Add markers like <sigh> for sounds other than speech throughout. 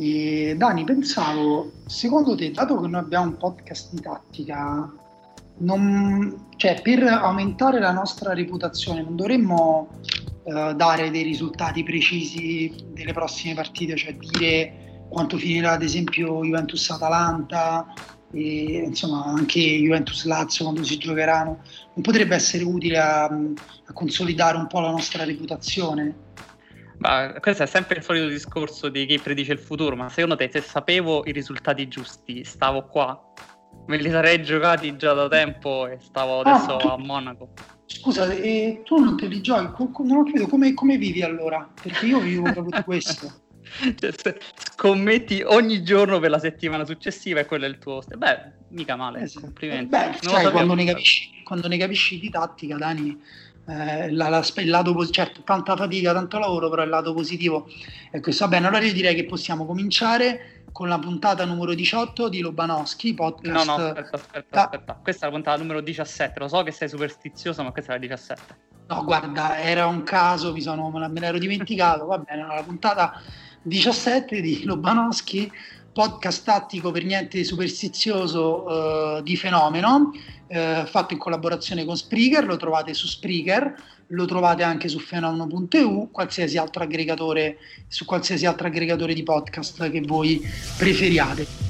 E Dani, pensavo, secondo te, dato che noi abbiamo un podcast di tattica, non, cioè, per aumentare la nostra reputazione non dovremmo uh, dare dei risultati precisi delle prossime partite, cioè dire quanto finirà ad esempio Juventus-Atalanta e insomma anche Juventus-Lazio quando si giocheranno, non potrebbe essere utile a, a consolidare un po' la nostra reputazione? Ma questo è sempre il solito discorso di chi predice il futuro, ma secondo te se sapevo i risultati giusti, stavo qua, me li sarei giocati già da tempo e stavo ah, adesso ah, a Monaco. Scusa, e tu non te li giochi? Non ho capito come, come vivi allora? Perché io vivo proprio di questo. <laughs> Cioè, scommetti ogni giorno per la settimana successiva e quello è il tuo. Beh, mica male, esatto. complimenti. Beh, sai, quando, ne capisci, quando ne capisci di tattica, Dani, eh, la, la, il lato positivo, certo, tanta fatica, tanto lavoro, però il lato positivo è questo. Va bene, allora io direi che possiamo cominciare con la puntata numero 18 di Lobanowski, podcast. No, no, aspetta, aspetta, aspetta. Questa è la puntata numero 17. Lo so che sei superstizioso, ma questa è la 17. No, guarda, era un caso, mi sono, me l'ero dimenticato. Va bene, la puntata 17 di Lobanowski, podcast tattico per niente superstizioso uh, di fenomeno eh, fatto in collaborazione con Spreaker, lo trovate su Spreaker, lo trovate anche su fenomeno.eu, qualsiasi altro aggregatore, su qualsiasi altro aggregatore di podcast che voi preferiate.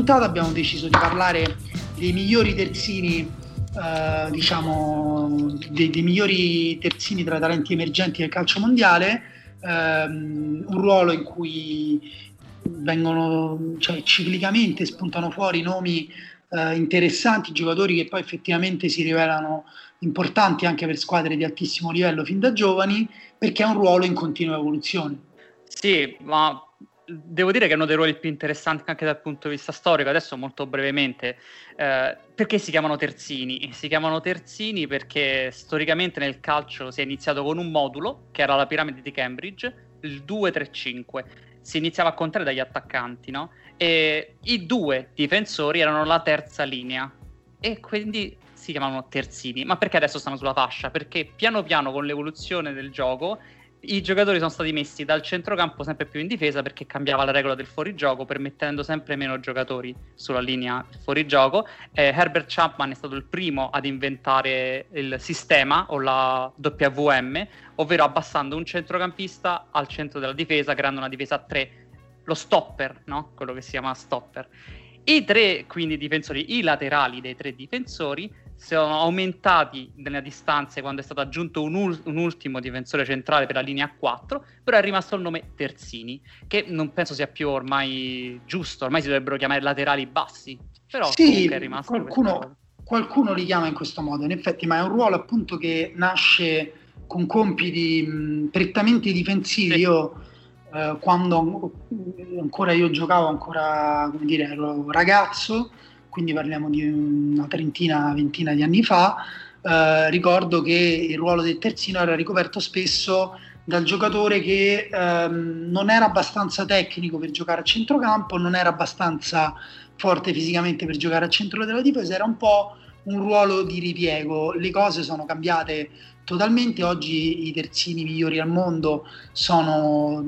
Puntata abbiamo deciso di parlare dei migliori terzini, eh, diciamo, dei, dei, migliori terzini tra talenti emergenti del calcio mondiale, ehm, un ruolo in cui vengono, cioè, ciclicamente spuntano fuori nomi eh, interessanti, giocatori che poi effettivamente si rivelano importanti anche per squadre di altissimo livello fin da giovani, perché è un ruolo in continua evoluzione. Sì, ma devo dire che è uno dei ruoli più interessanti anche dal punto di vista storico, adesso molto brevemente, eh, perché si chiamano terzini? Si chiamano terzini perché storicamente nel calcio si è iniziato con un modulo, che era la piramide di Cambridge, il 2-3-5, si iniziava a contare dagli attaccanti, no? E i due difensori erano la terza linea e quindi si chiamavano terzini. Ma perché adesso stanno sulla fascia? Perché piano piano con l'evoluzione del gioco i giocatori sono stati messi dal centrocampo sempre più in difesa perché cambiava la regola del fuorigioco, permettendo sempre meno giocatori sulla linea fuorigioco. Eh, Herbert Chapman è stato il primo ad inventare il sistema o la WM, ovvero abbassando un centrocampista al centro della difesa, creando una difesa a tre, lo stopper, no? quello che si chiama stopper. I tre quindi difensori, i laterali dei tre difensori sono aumentati nelle distanze quando è stato aggiunto un, ul- un, ultimo difensore centrale per la linea 4, però è rimasto il nome Terzini, che non penso sia più ormai giusto, ormai si dovrebbero chiamare laterali bassi, però sì, è rimasto qualcuno, qualcuno li chiama in questo modo, in effetti, ma è un ruolo appunto che nasce con compiti mh, prettamente difensivi. Sì. Io eh, quando ancora io giocavo, ancora come dire, ero ragazzo, quindi parliamo di una trentina, ventina di anni fa, eh, ricordo che il ruolo del terzino era ricoperto spesso dal giocatore che ehm, non era abbastanza tecnico per giocare a centrocampo, non era abbastanza forte fisicamente per giocare a centro della difesa, era un po' un ruolo di ripiego. Le cose sono cambiate totalmente, oggi i terzini migliori al mondo sono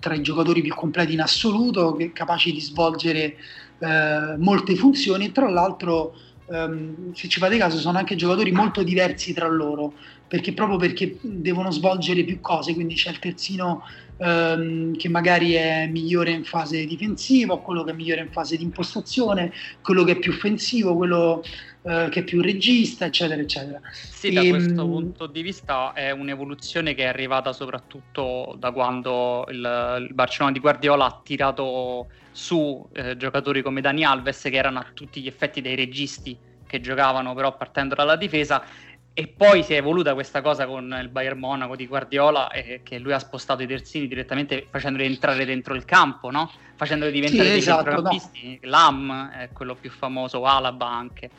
tra i giocatori più completi in assoluto, capaci di svolgere eh, molte funzioni e tra l'altro ehm, se ci fate caso sono anche giocatori molto diversi tra loro perché proprio perché devono svolgere più cose quindi c'è il terzino ehm, che magari è migliore in fase difensiva quello che è migliore in fase di impostazione quello che è più offensivo quello eh, che è più regista, eccetera, eccetera. Sì, da e, questo mh... punto di vista è un'evoluzione che è arrivata soprattutto da quando il, il Barcellona di Guardiola ha tirato su eh, giocatori come Dani Alves, che erano a tutti gli effetti dei registi che giocavano però partendo dalla difesa e poi si è evoluta questa cosa con il Bayern Monaco di Guardiola, eh, che lui ha spostato i terzini direttamente facendoli entrare dentro il campo, no? facendoli diventare sì, dei esatto, centrocampisti. No. L'AM è quello più famoso, Alaba anche.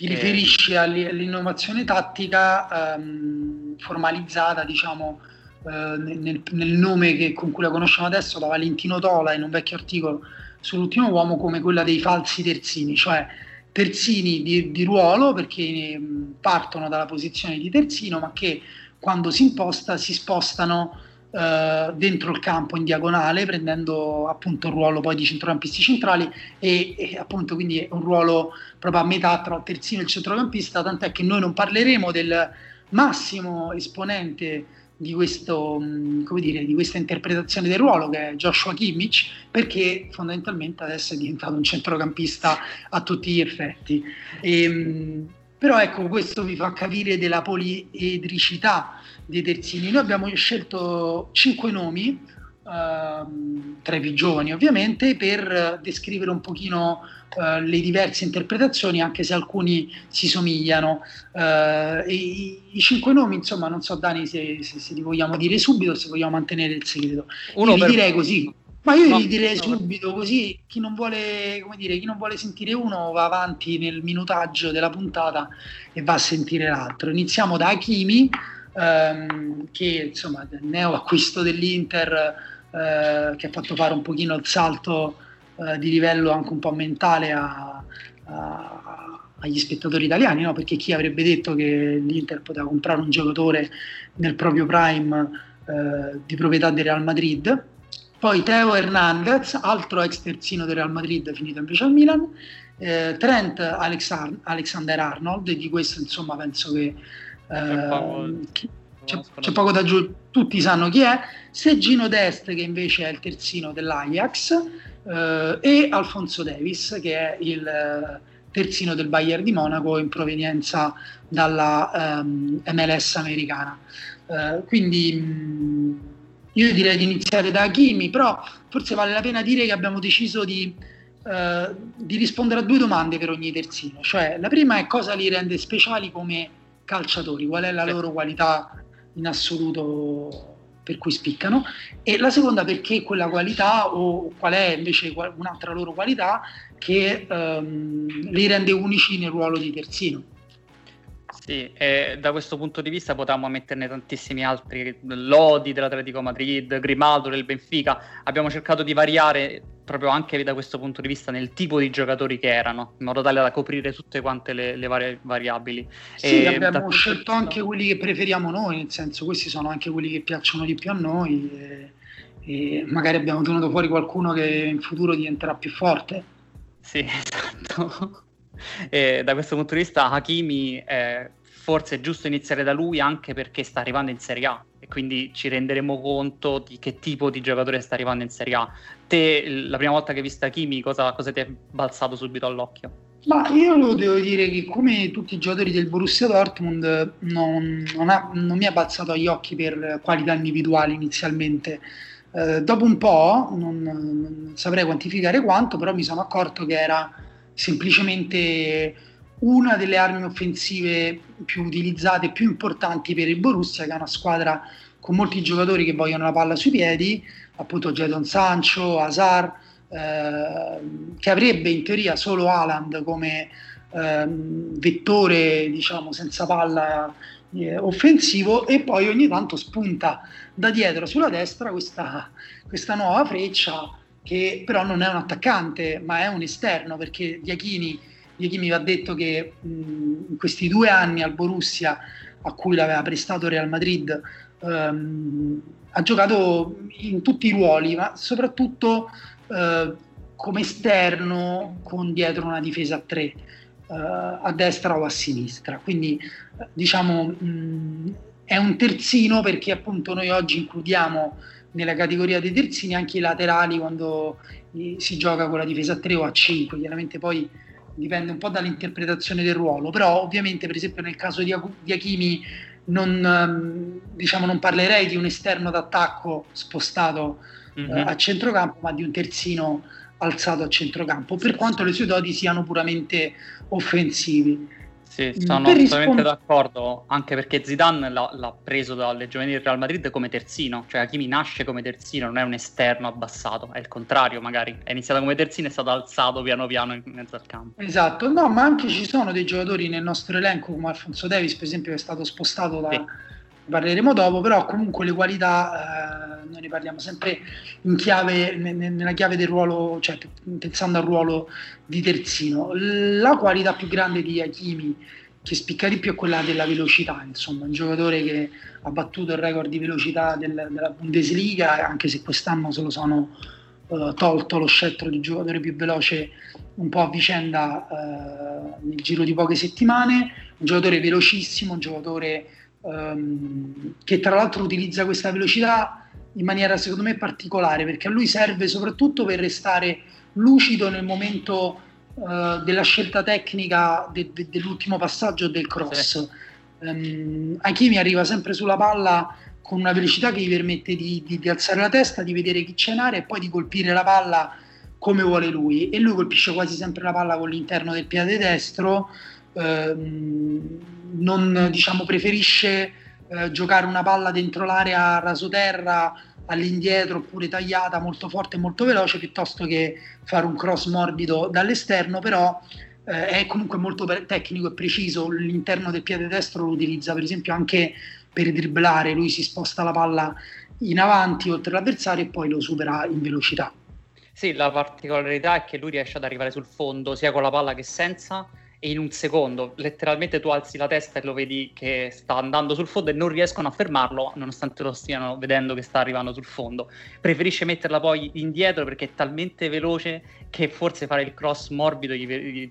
Ti che... riferisci all'innovazione tattica ehm, formalizzata, diciamo, eh, nel, nel, nome che, con cui la conosciamo adesso da Valentino Tola in un vecchio articolo sull'ultimo uomo come quella dei falsi terzini, cioè terzini di, di ruolo perché mm, partono dalla posizione di terzino ma che quando si imposta si spostano Uh, dentro il campo in diagonale, prendendo appunto il ruolo poi di centrocampisti centrali e, e, appunto quindi un ruolo proprio a metà tra il terzino e il centrocampista, tant'è che noi non parleremo del massimo esponente di, questo, dire, di questa interpretazione del ruolo che è Joshua Kimmich perché fondamentalmente adesso è diventato un centrocampista a tutti gli effetti. E, ehm, però ecco questo vi fa capire della poliedricità dei terzini. Noi abbiamo scelto cinque nomi uh, tra i più giovani ovviamente per descrivere un pochino uh, le diverse interpretazioni anche se alcuni si somigliano. Uh, i, i, cinque nomi insomma non so Dani se, se, se, li vogliamo dire subito o se vogliamo mantenere il segreto. Uno io per... direi così ma io no, gli direi no. subito così chi non, vuole, come dire, chi non vuole sentire uno va avanti nel minutaggio della puntata e va a sentire l'altro. Iniziamo da Hakimi, ehm, che insomma neo acquisto dell'Inter eh, che ha fatto fare un pochino il salto eh, di livello anche un po' mentale a, a, agli spettatori italiani, no? perché chi avrebbe detto che l'Inter poteva comprare un giocatore nel proprio prime eh, di proprietà del Real Madrid. Poi Teo Hernandez, altro ex terzino del Real Madrid, finito invece al Milan. Eh, Trent Alexar- Alexander Arnold, di questo insomma penso che, eh, c'è, c'è, poco da giù, tutti sanno chi è, Sergino Dest che invece è il terzino dell'Ajax eh, e Alfonso Davis che è il eh, terzino del Bayern di Monaco in provenienza dalla ehm, MLS americana. Uh, quindi mh, mm, io direi di iniziare da Hakimi, però forse vale la pena dire che abbiamo deciso di, uh, di rispondere a due domande per ogni terzino, cioè la prima è cosa li rende speciali come calciatori, qual è la loro qualità in assoluto per cui spiccano? E la seconda perché quella qualità o qual è invece un'altra loro qualità che um, li rende unici nel ruolo di terzino. Sì, e da questo punto di vista potremmo metterne tantissimi altri, Lodi dell'Atletico Madrid, Grimaldo del Benfica, abbiamo cercato di variare proprio anche da questo punto di vista nel tipo di giocatori che erano, in modo tale da coprire tutte quante le, le varie variabili. Sì, e abbiamo scelto anche quelli che preferiamo noi, nel senso questi sono anche quelli che piacciono di più a noi e, e magari abbiamo tenuto fuori qualcuno che in futuro diventerà più forte. Sì, <laughs> esatto. E da questo punto di vista Hakimi eh, forse è giusto iniziare da lui anche perché sta arrivando in Serie A e quindi ci renderemo conto di che tipo di giocatore sta arrivando in Serie A. Te, la prima volta che hai visto Hakimi, cosa, cosa ti è balzato subito all'occhio? Ma io devo dire che come tutti i giocatori del Borussia Dortmund non, non, ha, non mi è balzato agli occhi per qualità individuali inizialmente. Eh, dopo un po', non, non saprei quantificare quanto, però mi sono accorto che era semplicemente una delle armi offensive più utilizzate e più importanti per il Borussia, che è una squadra con molti giocatori che vogliono la palla sui piedi, appunto Jadon Sancho, Hazard, eh, che avrebbe in teoria solo Haaland come eh, vettore, diciamo, senza palla eh, offensivo e poi ogni tanto spunta da dietro sulla destra questa, questa nuova freccia che però non è un attaccante ma è un esterno perché Diachini Iachì mi va detto che mh, in questi due anni al Borussia, a cui l'aveva prestato Real Madrid, ehm, ha giocato in tutti i ruoli, ma soprattutto eh, come esterno con dietro una difesa a tre, eh, a destra o a sinistra. Quindi diciamo mh, è un terzino perché appunto noi oggi includiamo nella categoria dei terzini anche i laterali quando si gioca con la difesa a 3 o a 5, chiaramente poi dipende un po' dall'interpretazione del ruolo, però ovviamente per esempio nel caso di, di Hakimi non, ehm, diciamo, non parlerei di un esterno d'attacco spostato mm-hmm. eh, a centrocampo, ma di un terzino alzato a centrocampo, per quanto le sue doti siano puramente offensivi. Sì, mm, sono assolutamente rispond- d'accordo, anche perché Zidane l'ha, l'ha preso dalle giovanili del Real Madrid come terzino, cioè Hakimi nasce come terzino, non è un esterno abbassato, è il contrario magari, è iniziato come terzino e è stato alzato piano piano in mezzo al campo. Esatto, no, ma anche ci sono dei giocatori nel nostro elenco come Alfonso Davis, per esempio, che è stato spostato da... Sì. Parleremo dopo, però comunque le qualità, eh, noi ne parliamo sempre in chiave, nella chiave del ruolo, cioè pensando al ruolo di terzino. La qualità più grande di Hakimi che spicca di più è quella della velocità, insomma, un giocatore che ha battuto il record di velocità del, della Bundesliga, anche se quest'anno se lo sono uh, tolto lo scettro di giocatore più veloce un po' a vicenda uh, nel giro di poche settimane, un giocatore velocissimo, un giocatore um, che tra l'altro utilizza questa velocità in maniera secondo me particolare, perché a lui serve soprattutto per restare lucido nel momento uh, della scelta tecnica de- de- dell'ultimo passaggio del cross. Sì. Um, Hakimi arriva sempre sulla palla con una velocità che gli permette di, di, di, alzare la testa, di vedere chi c'è in area e poi di colpire la palla come vuole lui. E lui colpisce quasi sempre la palla con l'interno del piede destro, ehm, non diciamo, preferisce eh, giocare una palla dentro l'area rasoterra all'indietro oppure tagliata molto forte e molto veloce piuttosto che fare un cross morbido dall'esterno, però eh, è comunque molto tecnico e preciso, l'interno del piede destro lo utilizza per esempio anche per dribblare, lui si sposta la palla in avanti oltre l'avversario e poi lo supera in velocità. Sì, la particolarità è che lui riesce ad arrivare sul fondo sia con la palla che senza e in un secondo letteralmente tu alzi la testa e lo vedi che sta andando sul fondo e non riescono a fermarlo nonostante lo stiano vedendo che sta arrivando sul fondo. Preferisce metterla poi indietro perché è talmente veloce che forse fare il cross morbido gli, gli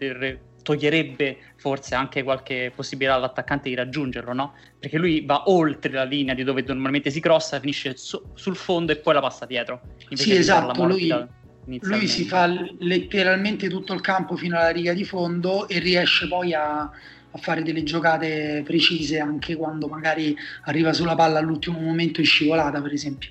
toglierebbe forse anche qualche possibilità all'attaccante di raggiungerlo, no? Perché lui va oltre la linea di dove normalmente si crossa, finisce su, sul fondo e poi la passa dietro. Sì, esatto, lui lui si fa letteralmente tutto il campo fino alla riga di fondo e riesce poi a, a, fare delle giocate precise anche quando magari arriva sulla palla all'ultimo momento in scivolata, per esempio.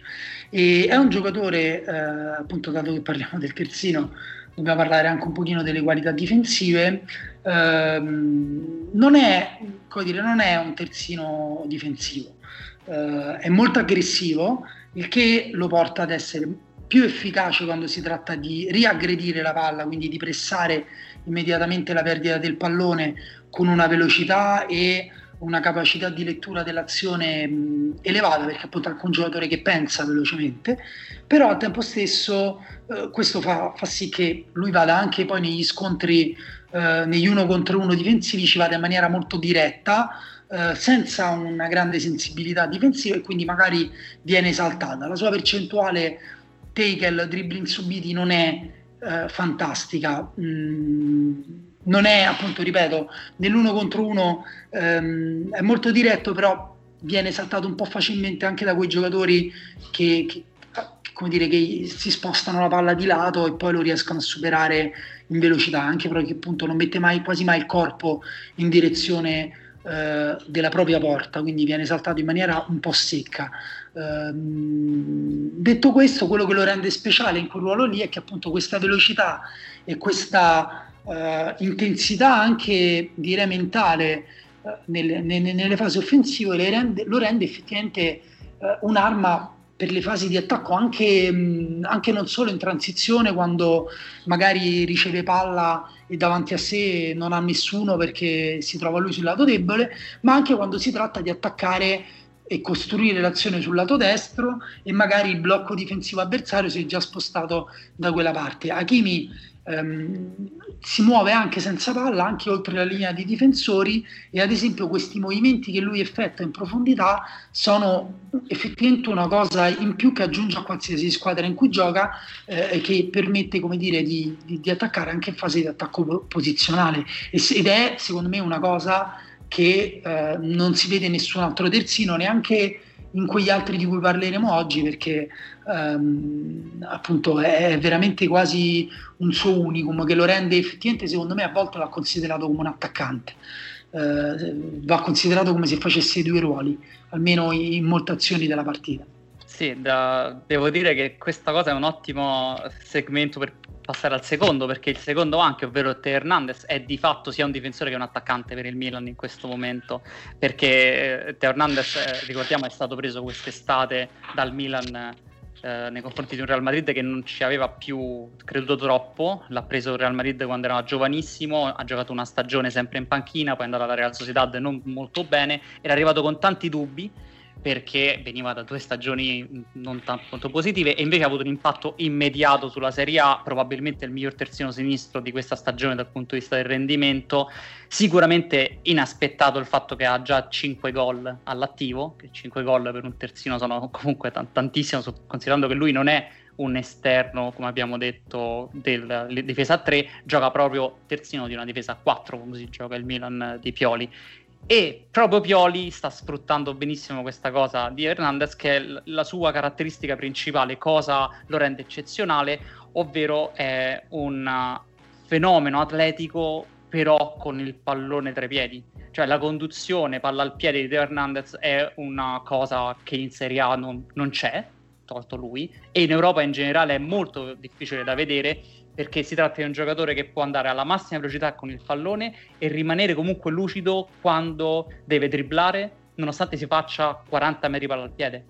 E è un giocatore, eh, appunto, dato che parliamo del terzino, dobbiamo parlare anche un pochino delle qualità difensive. Eh, non, è, dire, non è un terzino difensivo, eh, è molto aggressivo, il che lo porta ad essere più efficace quando si tratta di riaggredire la palla, quindi di pressare immediatamente la perdita del pallone con una velocità e una capacità di lettura dell'azione mh, elevata, perché appunto è un giocatore che pensa velocemente, però al tempo stesso eh, questo fa, fa, sì che lui vada anche poi negli scontri, eh, negli uno contro uno difensivi, ci vada in maniera molto diretta, eh, senza una grande sensibilità difensiva e quindi magari viene esaltata. La sua percentuale tackle, dribbling subiti non è eh, fantastica. Mm, non è appunto, ripeto, nell'uno contro uno ehm, è molto diretto, però viene saltato un po' facilmente anche da quei giocatori che, che, come dire, che si spostano la palla di lato e poi lo riescono a superare in velocità, anche perché appunto non mette mai, quasi mai il corpo in direzione eh, della propria porta, quindi viene saltato in maniera un po' secca. Ehm, detto questo, quello che lo rende speciale in quel ruolo lì è che appunto questa velocità e questa eh, intensità anche direi mentale eh, nelle, nelle, nelle, fasi offensive rende, lo rende effettivamente eh, un'arma per le fasi di attacco anche, mh, anche, non solo in transizione quando magari riceve palla e davanti a sé non ha nessuno perché si trova lui sul lato debole, ma anche quando si tratta di attaccare e costruire l'azione sul lato destro e magari il blocco difensivo avversario si è già spostato da quella parte. Hakimi ehm, si muove anche senza palla, anche oltre la linea di difensori e ad esempio questi movimenti che lui effettua in profondità sono effettivamente una cosa in più che aggiunge a qualsiasi squadra in cui gioca eh, e che permette come dire, di, di, di, attaccare anche in fase di attacco posizionale ed è secondo me una cosa che eh, non si vede nessun altro terzino neanche in quegli altri di cui parleremo oggi perché ehm, appunto è veramente quasi un suo unicum che lo rende effettivamente secondo me a volte va considerato come un attaccante. Eh, va considerato come se facesse due ruoli almeno in molte azioni della partita sì, da, devo dire che questa cosa è un ottimo segmento per passare al secondo, perché il secondo anche, ovvero Teo Hernandez, è di fatto sia un difensore che un attaccante per il Milan in questo momento, perché eh, Teo Hernandez, eh, ricordiamo, è stato preso quest'estate dal Milan eh, nei confronti di un Real Madrid che non ci aveva più creduto troppo, l'ha preso il Real Madrid quando era giovanissimo, ha giocato una stagione sempre in panchina, poi è andato alla Real Sociedad non molto bene, era arrivato con tanti dubbi, perché veniva da due stagioni non tanto positive e invece ha avuto un impatto immediato sulla Serie A, probabilmente il miglior terzino sinistro di questa stagione dal punto di vista del rendimento. Sicuramente inaspettato il fatto che ha già 5 gol all'attivo, che 5 gol per un terzino sono comunque t- tantissimo, considerando che lui non è un esterno, come abbiamo detto, del difesa 3, gioca proprio terzino di una difesa 4, come si gioca il Milan di Pioli e proprio Pioli sta sfruttando benissimo questa cosa di Hernandez, che è la sua caratteristica principale, cosa lo rende eccezionale, ovvero è un fenomeno atletico però con il pallone tra i piedi. Cioè la conduzione palla al piede di Hernandez è una cosa che in Serie A non, non c'è, tolto lui, e in Europa in generale è molto difficile da vedere perché si tratta di un giocatore che può andare alla massima velocità con il pallone e rimanere comunque lucido quando deve dribblare, nonostante si faccia 40 metri palla al piede.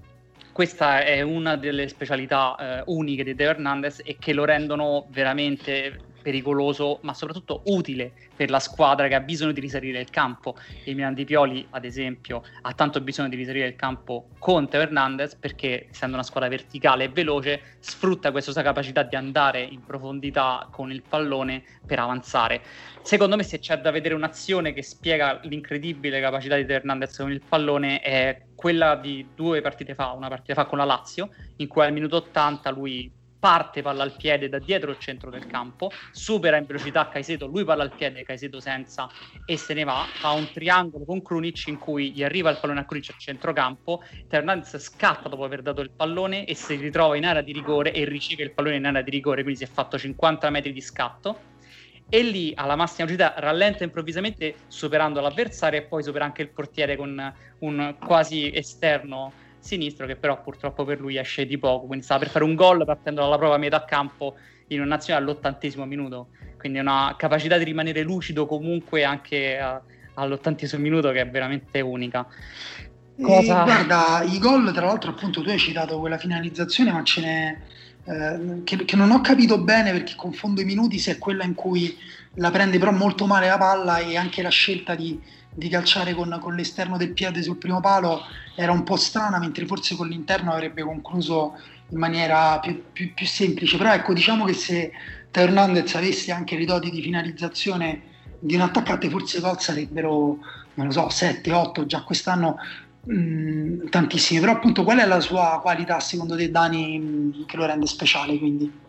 Questa è una delle specialità eh, uniche di Teo Hernandez e che lo rendono veramente pericoloso, ma soprattutto utile per la squadra che ha bisogno di risalire il campo. Il Milan di Pioli, ad esempio, ha tanto bisogno di risalire il campo con Teo Hernandez perché, essendo una squadra verticale e veloce, sfrutta questa sua capacità di andare in profondità con il pallone per avanzare. Secondo me, se c'è da vedere un'azione che spiega l'incredibile capacità di Teo Hernandez con il pallone, è quella di due partite fa, una partita fa con la Lazio, in cui al minuto 80 lui parte palla al piede da dietro il centro del campo, supera in velocità Caicedo, lui palla al piede, Caicedo senza e se ne va, fa un triangolo con Krunic in cui gli arriva il pallone a Krunic a centrocampo, Hernandez scatta dopo aver dato il pallone e si ritrova in area di rigore e riceve il pallone in area di rigore, quindi si è fatto 50 metri di scatto. E lì alla massima velocità rallenta improvvisamente superando l'avversario e poi supera anche il portiere con un quasi esterno sinistro che però purtroppo per lui esce di poco, quindi stava per fare un gol partendo dalla prova a metà campo in un nazionale all'ottantesimo minuto, quindi una capacità di rimanere lucido comunque anche a, all'ottantesimo minuto che è veramente unica. Cosa... guarda, i gol tra l'altro appunto tu hai citato quella finalizzazione ma ce n'è eh, che, che, non ho capito bene perché confondo i minuti se è quella in cui la prende però molto male la palla e anche la scelta di, di calciare con, con, l'esterno del piede sul primo palo era un po' strana, mentre forse con l'interno avrebbe concluso in maniera più, più, più semplice. Però ecco, diciamo che se Hernandez avesse anche i doti di finalizzazione di un attaccante, forse gol sarebbero, non lo so, 7, 8, già quest'anno mh, mm, tantissimi. Però appunto qual è la sua qualità secondo te Dani mh, che lo rende speciale quindi?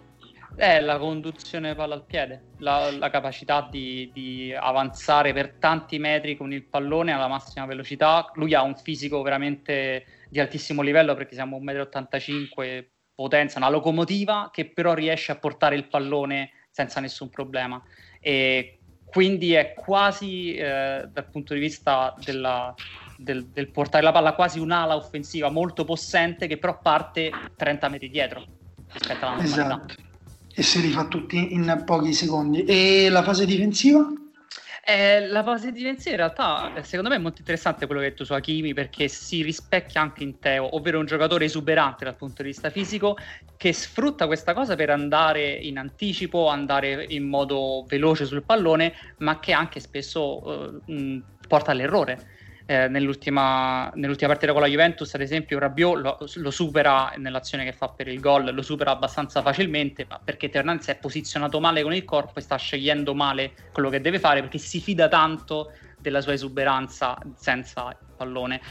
È la conduzione palla al piede, la, la capacità di, di, avanzare per tanti metri con il pallone alla massima velocità. Lui ha un fisico veramente di altissimo livello perché siamo 1,85 m, potenza, una locomotiva che però riesce a portare il pallone senza nessun problema. E quindi è quasi, eh, dal punto di vista della, del, del portare la palla, quasi un'ala offensiva molto possente che però parte 30 metri dietro rispetto alla normalità. Esatto e si rifà tutti in pochi secondi. E la fase difensiva? Eh, la fase difensiva in realtà eh, secondo me è molto interessante quello che hai detto su Hakimi perché si rispecchia anche in Teo, ovvero un giocatore esuberante dal punto di vista fisico che sfrutta questa cosa per andare in anticipo, andare in modo veloce sul pallone, ma che anche spesso eh, porta all'errore eh, nell'ultima, nell'ultima, partita con la Juventus, ad esempio, Rabiot lo, lo, supera nell'azione che fa per il gol, lo supera abbastanza facilmente, ma perché Ternanz è posizionato male con il corpo e sta scegliendo male quello che deve fare perché si fida tanto della sua esuberanza senza il pallone.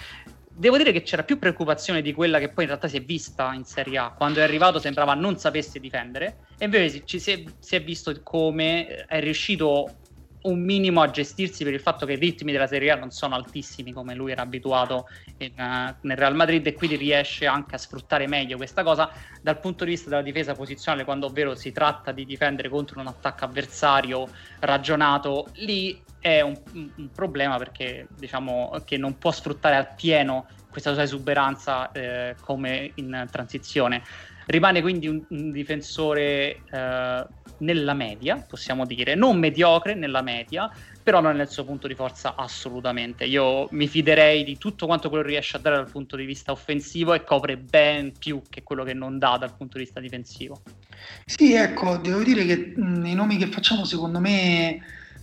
Devo dire che c'era più preoccupazione di quella che poi in realtà si è vista in Serie A. Quando è arrivato sembrava non sapesse difendere, e invece ci si è, si è visto come è riuscito un minimo a gestirsi per il fatto che i ritmi della Serie A non sono altissimi come lui era abituato in, uh, nel Real Madrid e quindi riesce anche a sfruttare meglio questa cosa. Dal punto di vista della difesa posizionale quando ovvero si tratta di difendere contro un attacco avversario ragionato lì è un, un problema perché diciamo che non può sfruttare appieno questa sua esuberanza eh, come in transizione rimane quindi un, un difensore eh, nella media, possiamo dire, non mediocre nella media, però non è nel suo punto di forza assolutamente. Io mi fiderei di tutto quanto quello riesce a dare dal punto di vista offensivo e copre ben più che quello che non dà dal punto di vista difensivo. Sì, ecco, devo dire che mh, i nomi che facciamo secondo me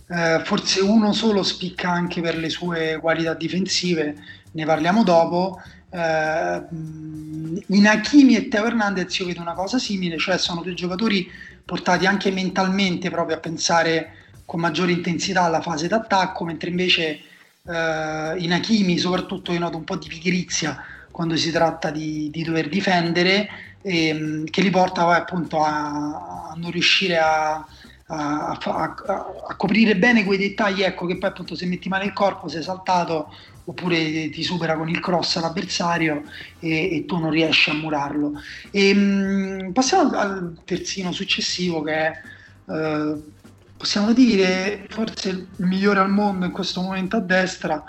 eh, forse uno solo spicca anche per le sue qualità difensive, ne parliamo dopo. Eh, in Hakimi e Teo Hernandez io vedo una cosa simile, cioè sono due giocatori portati anche mentalmente proprio a pensare con maggiore intensità alla fase d'attacco, mentre invece eh, in Hakimi soprattutto io noto un po' di pigrizia quando si tratta di, di dover difendere, e, che li porta poi, appunto a, a, non riuscire a, a, a, coprire bene quei dettagli, ecco che poi appunto se metti male il corpo sei saltato oppure ti supera con il cross l'avversario e, e tu non riesci a murarlo. E, mh, passiamo al terzino successivo che è, eh, possiamo dire, forse il migliore al mondo in questo momento a destra,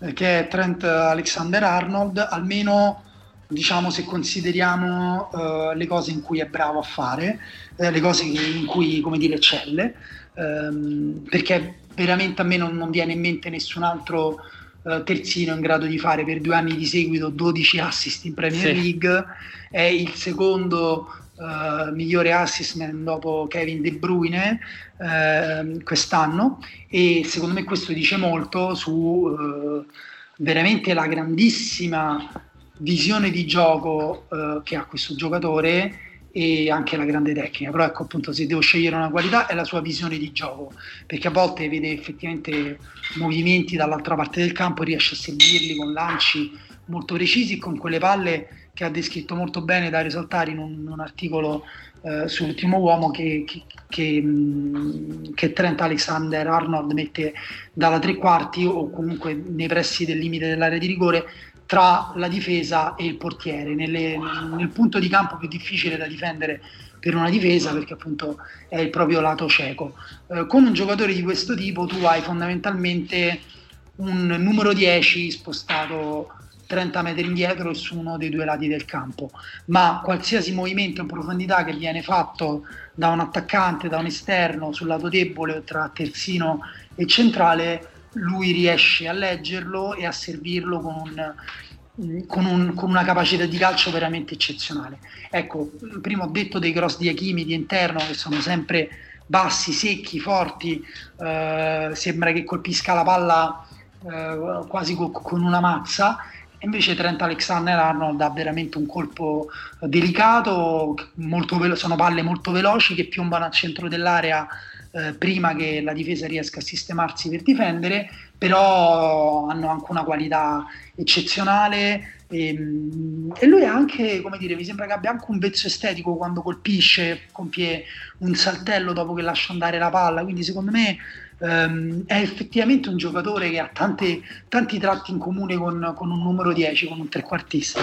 eh, che è Trent Alexander Arnold, almeno diciamo se consideriamo uh, le cose in cui è bravo a fare, eh, le cose in cui, come dire, eccelle, um, perché veramente a me non, non viene in mente nessun altro uh, terzino in grado di fare per due anni di seguito 12 assist in Premier sì. League, è il secondo uh, migliore assist man dopo Kevin De Bruyne uh, quest'anno e secondo me questo dice molto su uh, veramente la grandissima visione di gioco che ha questo giocatore e anche la grande tecnica, però ecco appunto se devo scegliere una qualità è la sua visione di gioco, perché a volte vede effettivamente movimenti dall'altra parte del campo, riesce a seguirli con lanci molto precisi, con quelle palle che ha descritto molto bene da risaltare in un, un articolo eh, sull'ultimo uomo che, che, che, che, Trent Alexander Arnold mette dalla tre quarti o comunque nei pressi del limite dell'area di rigore tra la difesa e il portiere, nelle, nel punto di campo più difficile da difendere per una difesa perché appunto è il proprio lato cieco. Eh, con un giocatore di questo tipo tu hai fondamentalmente un numero 10 spostato 30 metri indietro su uno dei due lati del campo, ma qualsiasi movimento in profondità che viene fatto da un attaccante, da un esterno sul lato debole tra terzino e centrale, lui riesce a leggerlo e a servirlo con, un, con, un, con una capacità di calcio veramente eccezionale. Ecco, prima ho detto dei cross di Achimi di interno che sono sempre bassi, secchi, forti, eh, sembra che colpisca la palla eh, quasi co- con una mazza invece Trent Alexander Arnold ha veramente un colpo delicato, velo- sono palle molto veloci che piombano al centro dell'area eh, prima che la difesa riesca a sistemarsi per difendere, però hanno anche una qualità eccezionale e, ehm, e lui anche, come dire, mi sembra che abbia anche un vezzo estetico quando colpisce, compie un saltello dopo che lascia andare la palla, quindi secondo me ehm, è effettivamente un giocatore che ha tante, tanti tratti in comune con, con, un numero 10, con un trequartista.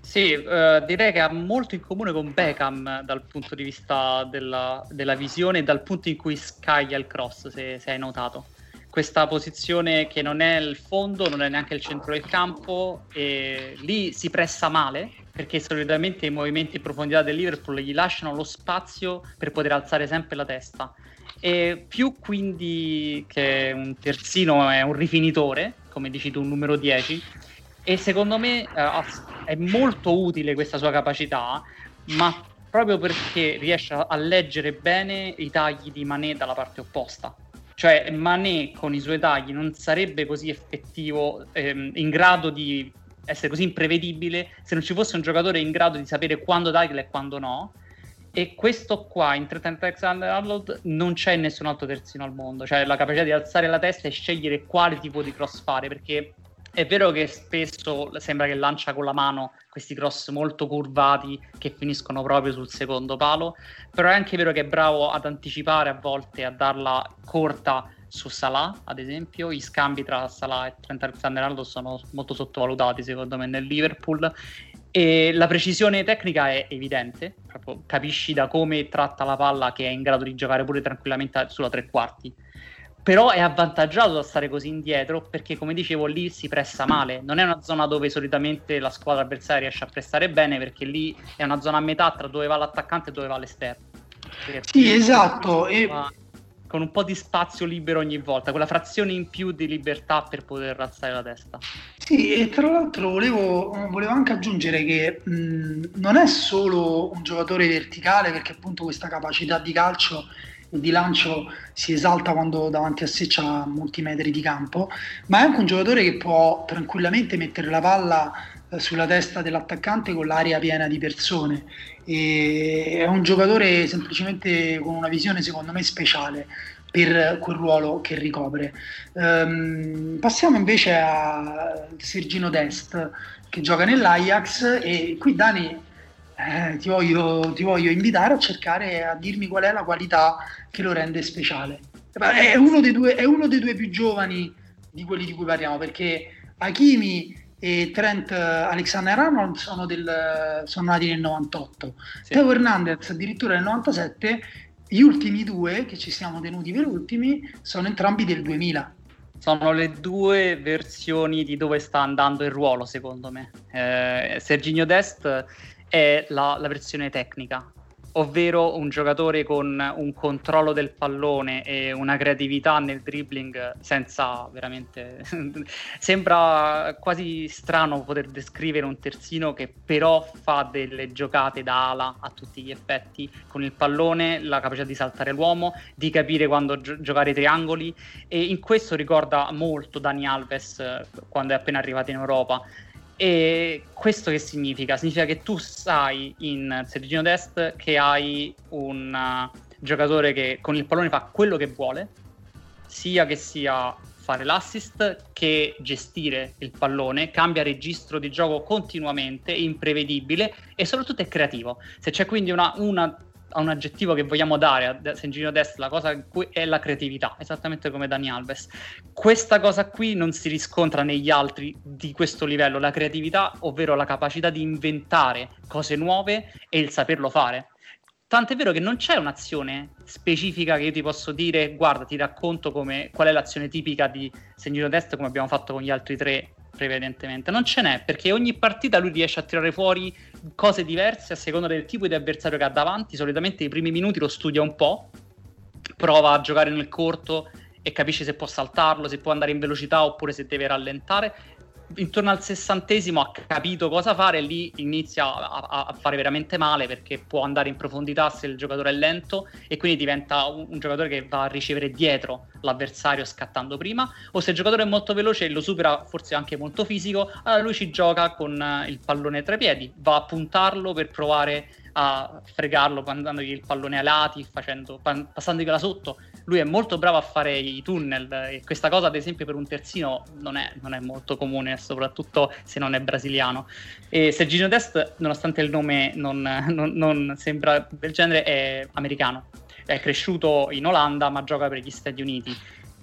Sì, eh, direi che ha molto in comune con Beckham dal punto di vista della, della visione e dal punto in cui scaglia il cross, se, se hai notato questa posizione che non è il fondo, non è neanche il centro del campo, e lì si pressa male perché solitamente i movimenti in profondità del Liverpool gli lasciano lo spazio per poter alzare sempre la testa. E più quindi che un terzino è un rifinitore, come dici tu, un numero 10, e secondo me eh, è molto utile questa sua capacità, ma proprio perché riesce a leggere bene i tagli di Mané dalla parte opposta. Cioè Mané con i suoi tagli non sarebbe così effettivo, ehm, in grado di essere così imprevedibile se non ci fosse un giocatore in grado di sapere quando dargliela e quando no e questo qua in Trent Alexander Arnold non c'è nessun altro terzino al mondo, cioè la capacità di alzare la testa e scegliere quale tipo di cross fare, perché è vero che spesso sembra che lancia con la mano questi cross molto curvati che finiscono proprio sul secondo palo, però è anche vero che è bravo ad anticipare a volte, a darla corta su Salah, ad esempio. I scambi tra Salah e Trent Alexander-Arnold sono molto sottovalutati, secondo me, nel Liverpool. E la precisione tecnica è evidente, capisci da come tratta la palla che è in grado di giocare pure tranquillamente sulla tre quarti. Però è avvantaggiato da stare così indietro perché come dicevo lì si pressa male. Non è una zona dove solitamente la squadra avversaria riesce a prestare bene perché lì è una zona a metà tra dove va l'attaccante e dove va l'esterno. Sì esatto. E... con un po' di spazio libero ogni volta quella frazione in più di libertà per poter alzare la testa. Sì e tra l'altro volevo, volevo anche aggiungere che mh, non è solo un giocatore verticale perché appunto questa capacità di calcio di lancio si esalta quando davanti a sé c'ha molti metri di campo, ma è anche un giocatore che può tranquillamente mettere la palla sulla testa dell'attaccante con l'aria piena di persone. E è un giocatore semplicemente con una visione secondo me speciale per quel ruolo che ricopre. Um, passiamo invece a Sergino Dest che gioca nell'Ajax e qui Dani eh, ti, voglio, ti, voglio, invitare a cercare a dirmi qual è la qualità che lo rende speciale. È uno dei due, uno dei due più giovani di quelli di cui parliamo, perché Hakimi e Trent Alexander Arnold sono, del, sono nati nel 98, sì. Teo Hernandez addirittura nel 97, gli ultimi due che ci siamo tenuti per ultimi sono entrambi del 2000. Sono le due versioni di dove sta andando il ruolo, secondo me. Eh, Serginio Dest è la, la versione tecnica, ovvero un giocatore con un controllo del pallone e una creatività nel dribbling senza veramente... <laughs> Sembra quasi strano poter descrivere un terzino che però fa delle giocate da ala a tutti gli effetti, con il pallone, la capacità di saltare l'uomo, di capire quando gi- giocare i triangoli e in questo ricorda molto Dani Alves eh, quando è appena arrivato in Europa e questo che significa? Significa che tu sai in Sergino Dest che hai un uh, giocatore che con il pallone fa quello che vuole, sia che sia fare l'assist che gestire il pallone, cambia registro di gioco continuamente, imprevedibile e soprattutto è creativo. Se c'è quindi una, una a un aggettivo che vogliamo dare a Sengino Dest, la cosa è la creatività, esattamente come Dani Alves. Questa cosa qui non si riscontra negli altri di questo livello, la creatività, ovvero la capacità di inventare cose nuove e il saperlo fare. Tant'è vero che non c'è un'azione specifica che io ti posso dire, guarda, ti racconto come, qual è l'azione tipica di Segnino Dest, come abbiamo fatto con gli altri tre prevedentemente. Non ce n'è perché ogni partita lui riesce a tirare fuori cose diverse a seconda del tipo di avversario che ha davanti. Solitamente i primi minuti lo studia un po', prova a giocare nel corto e capisce se può saltarlo, se può andare in velocità oppure se deve rallentare intorno al sessantesimo ha capito cosa fare e lì inizia a, a, fare veramente male perché può andare in profondità se il giocatore è lento e quindi diventa un, un, giocatore che va a ricevere dietro l'avversario scattando prima o se il giocatore è molto veloce e lo supera forse anche molto fisico allora lui ci gioca con uh, il pallone tra i piedi va a puntarlo per provare a fregarlo mandandogli il pallone ai lati facendo, passandogli da sotto lui è molto bravo a fare i tunnel e questa cosa ad esempio per un terzino non è, non è molto comune soprattutto se non è brasiliano. E Sergino Dest nonostante il nome non, non, non sembra del genere è americano. È cresciuto in Olanda ma gioca per gli Stati Uniti.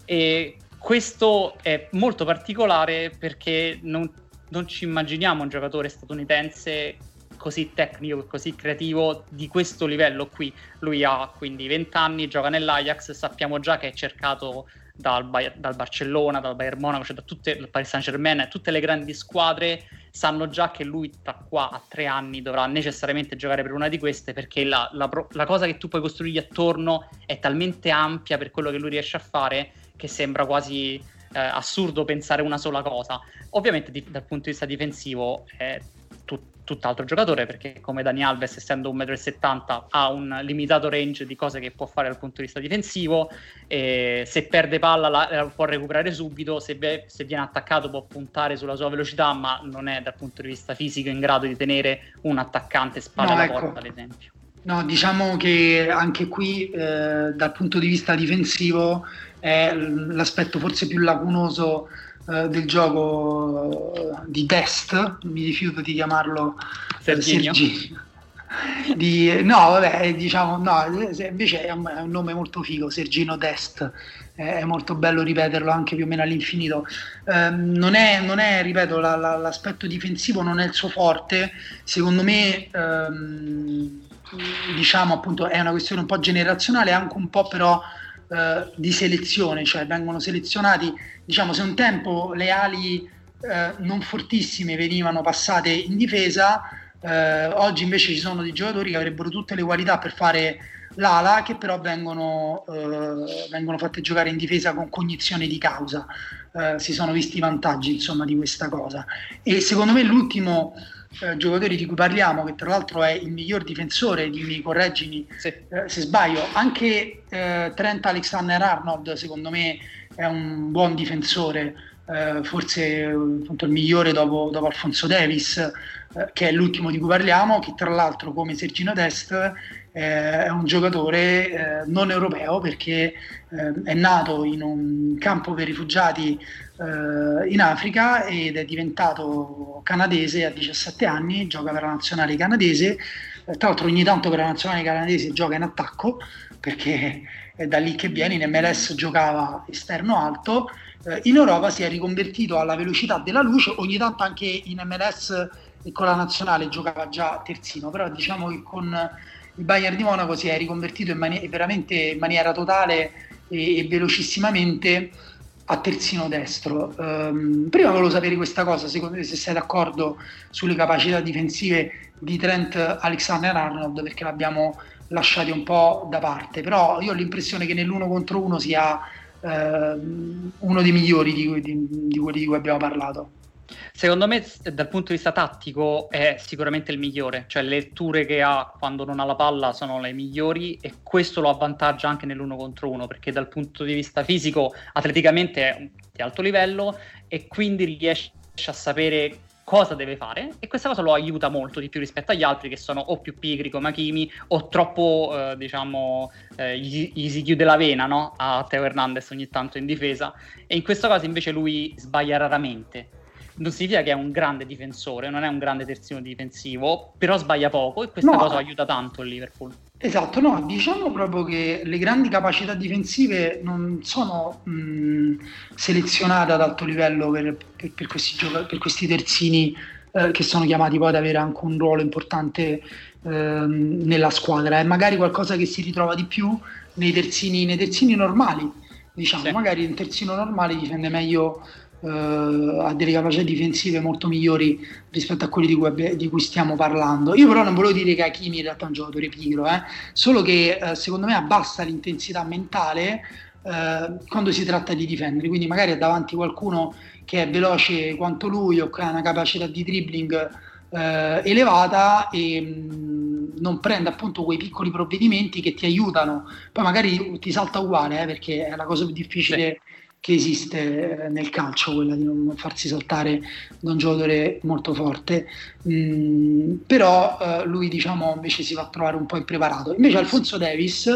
E questo è molto particolare perché non, non ci immaginiamo un giocatore statunitense così tecnico e così creativo di questo livello qui. Lui ha quindi 20 anni, gioca nell'Ajax, sappiamo già che è cercato dal, dal Barcellona, dal Bayern Monaco, cioè da tutte, il Paris Saint Germain, tutte le grandi squadre sanno già che lui tra qua a tre anni dovrà necessariamente giocare per una di queste perché la, la, la cosa che tu puoi costruirgli attorno è talmente ampia per quello che lui riesce a fare che sembra quasi eh, assurdo pensare una sola cosa. Ovviamente di, dal punto di vista difensivo è tutt'altro giocatore perché come Dani Alves essendo 1,70 m ha un limitato range di cose che può fare dal punto di vista difensivo e se perde palla la, la può recuperare subito se, be- se, viene attaccato può puntare sulla sua velocità ma non è dal punto di vista fisico in grado di tenere un attaccante spalle no, alla ecco. porta ad esempio No, diciamo che anche qui eh, dal punto di vista difensivo è l'aspetto forse più lacunoso eh, del gioco eh, di Dest, mi rifiuto di chiamarlo eh, Serginio. Di, no, vabbè, diciamo, no, invece è un, è un, nome molto figo, Sergino Dest, è molto bello ripeterlo anche più o meno all'infinito. Eh, non, è, non è, ripeto, la, la, l'aspetto difensivo non è il suo forte, secondo me ehm, diciamo appunto è una questione un po' generazionale, anche un po' però eh, di selezione, cioè vengono selezionati, diciamo se un tempo le ali eh, non fortissime venivano passate in difesa, eh, oggi invece ci sono dei giocatori che avrebbero tutte le qualità per fare l'ala che però vengono, eh, vengono fatte giocare in difesa con cognizione di causa. Eh, si sono visti i vantaggi insomma di questa cosa. E secondo me l'ultimo eh, giocatore di cui parliamo, che tra l'altro è il miglior difensore, dimmi, correggimi sì. eh, se sbaglio, anche eh, Trent Alexander Arnold secondo me è un buon difensore, eh, forse appunto il migliore dopo, dopo Alfonso Davis, eh, che è l'ultimo di cui parliamo, che tra l'altro come Sergino Dest eh, è un giocatore non europeo perché è nato in un campo per rifugiati eh, in Africa ed è diventato canadese a 17 anni, gioca per la nazionale canadese, eh, tra l'altro ogni tanto per la nazionale canadese gioca in attacco perché è da lì che viene, in MLS giocava esterno alto, eh, in Europa si è riconvertito alla velocità della luce, ogni tanto anche in MLS e con la nazionale giocava già terzino, però diciamo che con il Bayern di Monaco si è riconvertito in mani- veramente in maniera totale e, e velocissimamente a terzino destro. Um, prima volevo sapere questa cosa, secondo te se sei d'accordo sulle capacità difensive di Trent Alexander Arnold, perché l'abbiamo lasciati un po' da parte, però io ho l'impressione che nell'uno contro uno sia uh, uno dei migliori di, di, di quelli di cui abbiamo parlato. Secondo me, dal punto di vista tattico, è sicuramente il migliore, cioè le letture che ha quando non ha la palla sono le migliori e questo lo avvantaggia anche nell'uno contro uno, perché dal punto di vista fisico, atleticamente è di alto livello e quindi riesce a sapere cosa deve fare e questa cosa lo aiuta molto di più rispetto agli altri che sono o più pigri come Hakimi o troppo eh, diciamo eh, gli, gli, si chiude la vena no? a Teo Hernandez ogni tanto in difesa e in questo caso invece lui sbaglia raramente non significa che è un grande difensore, non è un grande terzino difensivo, però sbaglia poco e questa no. cosa aiuta tanto il Liverpool. Esatto, no, diciamo proprio che le grandi capacità difensive non sono mh, selezionate ad alto livello per, per, per, questi, gioca- per questi, terzini eh, che sono chiamati poi ad avere anche un ruolo importante eh, nella squadra, è magari qualcosa che si ritrova di più nei terzini, nei terzini normali, diciamo, sì. magari un terzino normale difende meglio eh, ha delle capacità difensive molto migliori rispetto a quelli di cui, di cui, stiamo parlando. Io però non volevo dire che Hakimi in realtà è un giocatore pigro, eh, solo che eh, secondo me abbassa l'intensità mentale eh, quando si tratta di difendere, quindi magari ha davanti qualcuno che è veloce quanto lui o che ha una capacità di dribbling eh, elevata e mh, mm, non prende appunto quei piccoli provvedimenti che ti aiutano, poi magari ti salta uguale eh, perché è la cosa più difficile sì che esiste nel calcio, quella di non farsi saltare da un giocatore molto forte, mm, però eh, lui diciamo invece si va a trovare un po' impreparato. Invece Alfonso Davis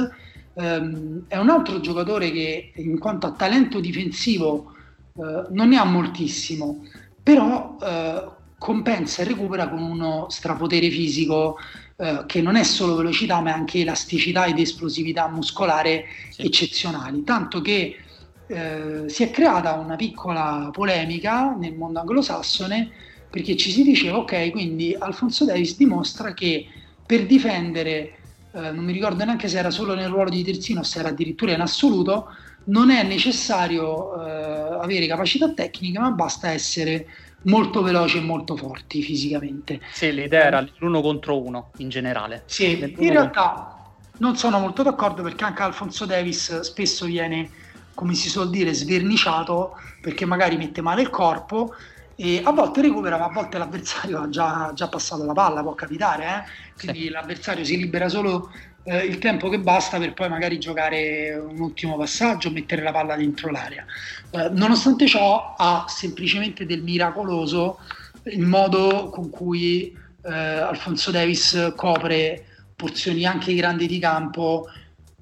ehm, è un altro giocatore che in quanto a talento difensivo eh, non ne ha moltissimo, però eh, compensa e recupera con uno strapotere fisico eh, che non è solo velocità ma anche elasticità ed esplosività muscolare sì. eccezionali, tanto che eh, si è creata una piccola polemica nel mondo anglosassone perché ci si diceva ok, quindi Alfonso Davis dimostra che per difendere, eh, non mi ricordo neanche se era solo nel ruolo di terzino o se era addirittura in assoluto, non è necessario eh, avere capacità tecniche, ma basta essere molto veloci e molto forti fisicamente. Sì, l'idea era l'uno contro uno in generale. Sì, in realtà non sono molto d'accordo perché anche Alfonso Davis spesso viene come si suol dire, sverniciato perché magari mette male il corpo e a volte recupera, ma a volte l'avversario ha già, già passato la palla, può capitare, eh? quindi sì. l'avversario si libera solo eh, il tempo che basta per poi magari giocare un ultimo passaggio, mettere la palla dentro l'area. Eh, nonostante ciò ha semplicemente del miracoloso il modo con cui eh, Alfonso Davis copre porzioni anche grandi di campo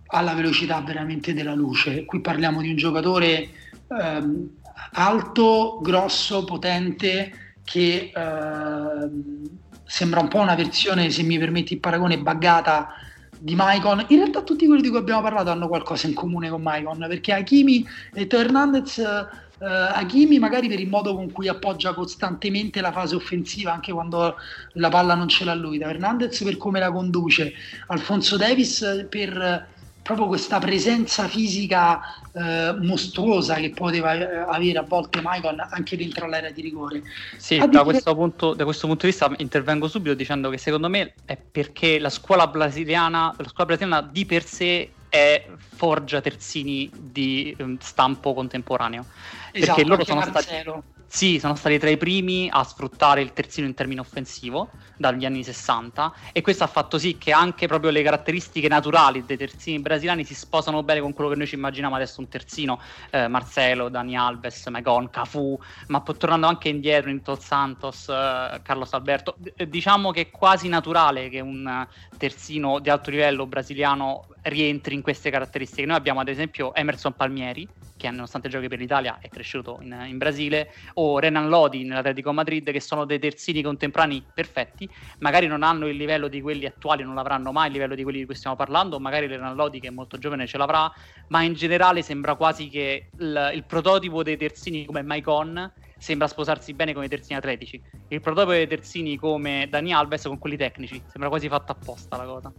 alla velocità veramente della luce. Qui parliamo di un giocatore ehm, alto, grosso, potente, che ehm, sembra un po' una versione, se mi permetti il paragone, buggata di Maicon. In realtà tutti quelli di cui abbiamo parlato hanno qualcosa in comune con Maicon, perché Hakimi e Teo Hernandez, eh, Hakimi magari per il modo con cui appoggia costantemente la fase offensiva, anche quando la palla non ce l'ha lui, Teo Hernandez per come la conduce, Alfonso Davis per proprio questa presenza fisica eh, mostruosa che poteva eh, avere a volte Maicon anche dentro l'area di rigore. Sì, da, questo punto, da, questo punto, di vista intervengo subito dicendo che secondo me è perché la scuola brasiliana, la scuola brasiliana di per sé è forgia terzini di um, stampo contemporaneo. Esatto, perché loro sono Marcelo. stati sì, sono stati tra i primi a sfruttare il terzino in termine offensivo dagli anni 60 e questo ha fatto sì che anche proprio le caratteristiche naturali dei terzini brasiliani si sposano bene con quello che noi ci immaginiamo adesso un terzino eh, Marcelo, Dani Alves, Megon, Cafu, ma tornando anche indietro in Tol Santos, eh, Carlos Alberto, D- diciamo che è quasi naturale che un terzino di alto livello brasiliano rientri in queste caratteristiche. Noi abbiamo ad esempio Emerson Palmieri che nonostante giochi per l'Italia è cresciuto in, in Brasile, o Renan Lodi nell'Atletico Madrid, che sono dei terzini contemporanei perfetti, magari non hanno il livello di quelli attuali, non l'avranno mai il livello di quelli di cui stiamo parlando, magari Renan Lodi che è molto giovane ce l'avrà, ma in generale sembra quasi che il, il prototipo dei terzini come Maicon sembra sposarsi bene con i terzini atletici. Il prototipo dei terzini come Dani Alves con quelli tecnici, sembra quasi fatta apposta la cosa.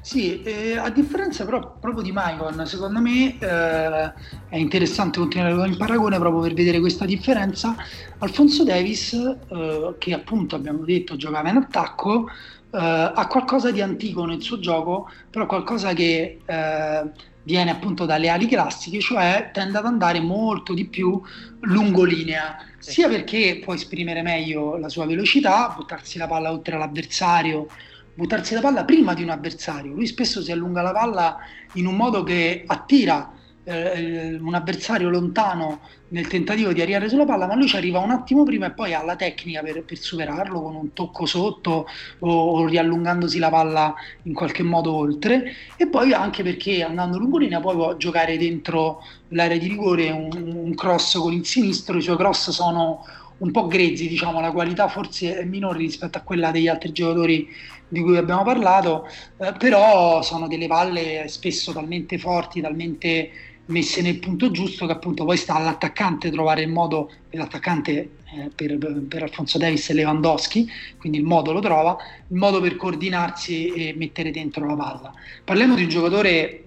Sì, eh, a differenza però proprio di Maicon, secondo me eh, è interessante continuare con il paragone proprio per vedere questa differenza. Alfonso Davis, eh, che appunto abbiamo detto giocava in attacco, eh, ha qualcosa di antico nel suo gioco, però qualcosa che eh, viene appunto dalle ali classiche, cioè tende ad andare molto di più lungo linea, sia perché può esprimere meglio la sua velocità, buttarsi la palla oltre l'avversario buttarsi la palla prima di un avversario. Lui spesso si allunga la palla in un modo che attira eh, un avversario lontano nel tentativo di arrivare sulla palla, ma lui ci arriva un attimo prima e poi ha la tecnica per, per superarlo con un tocco sotto o, o, riallungandosi la palla in qualche modo oltre. E poi anche perché andando lungo linea poi può giocare dentro l'area di rigore un, un cross con il sinistro, i suoi cross sono un po' grezzi, diciamo, la qualità forse è minore rispetto a quella degli altri giocatori di cui abbiamo parlato, eh, però sono delle palle spesso talmente forti, talmente messe nel punto giusto che appunto poi sta all'attaccante trovare il modo, l'attaccante eh, per, per, Alfonso Davis e Lewandowski, quindi il modo lo trova, il modo per coordinarsi e mettere dentro la palla. Parliamo di un giocatore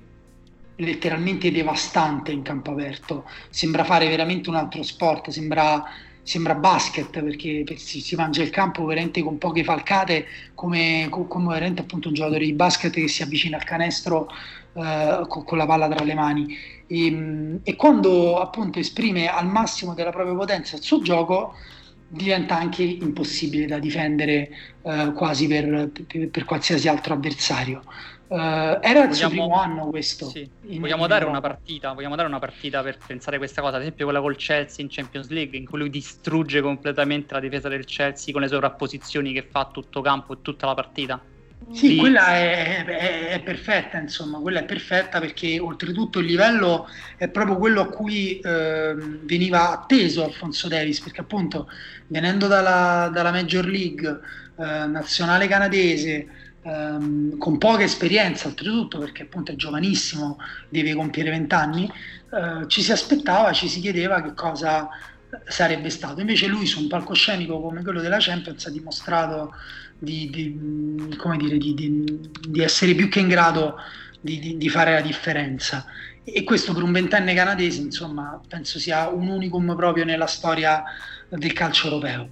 letteralmente devastante in campo aperto, sembra fare veramente un altro sport, sembra sembra basket perché si, si, mangia il campo veramente con poche falcate come, come veramente appunto un giocatore di basket che si avvicina al canestro eh, con, con, la palla tra le mani. E, e, quando appunto esprime al massimo della propria potenza il suo gioco diventa anche impossibile da difendere eh, quasi per, per, per qualsiasi altro avversario Uh, era il primo anno questo. Sì. Vogliamo, dare una partita, vogliamo dare una partita per pensare questa cosa, ad esempio quella col Chelsea in Champions League, in cui lui distrugge completamente la difesa del Chelsea con le sovrapposizioni che fa a tutto campo e tutta la partita. Sì, sì. quella è, è, è, perfetta, insomma, quella è perfetta perché oltretutto il livello è proprio quello a cui eh, veniva atteso Alfonso Davis, perché appunto venendo dalla, dalla Major League eh, nazionale canadese, ehm, con poca esperienza oltretutto perché appunto è giovanissimo, deve compiere 20 anni, eh, ci si aspettava, ci si chiedeva che cosa sarebbe stato. Invece lui su un palcoscenico come quello della Champions ha dimostrato di, di, dire, di, di essere più che in grado di, fare la differenza. E questo per un ventenne canadese, insomma, penso sia un unicum proprio nella storia del calcio europeo.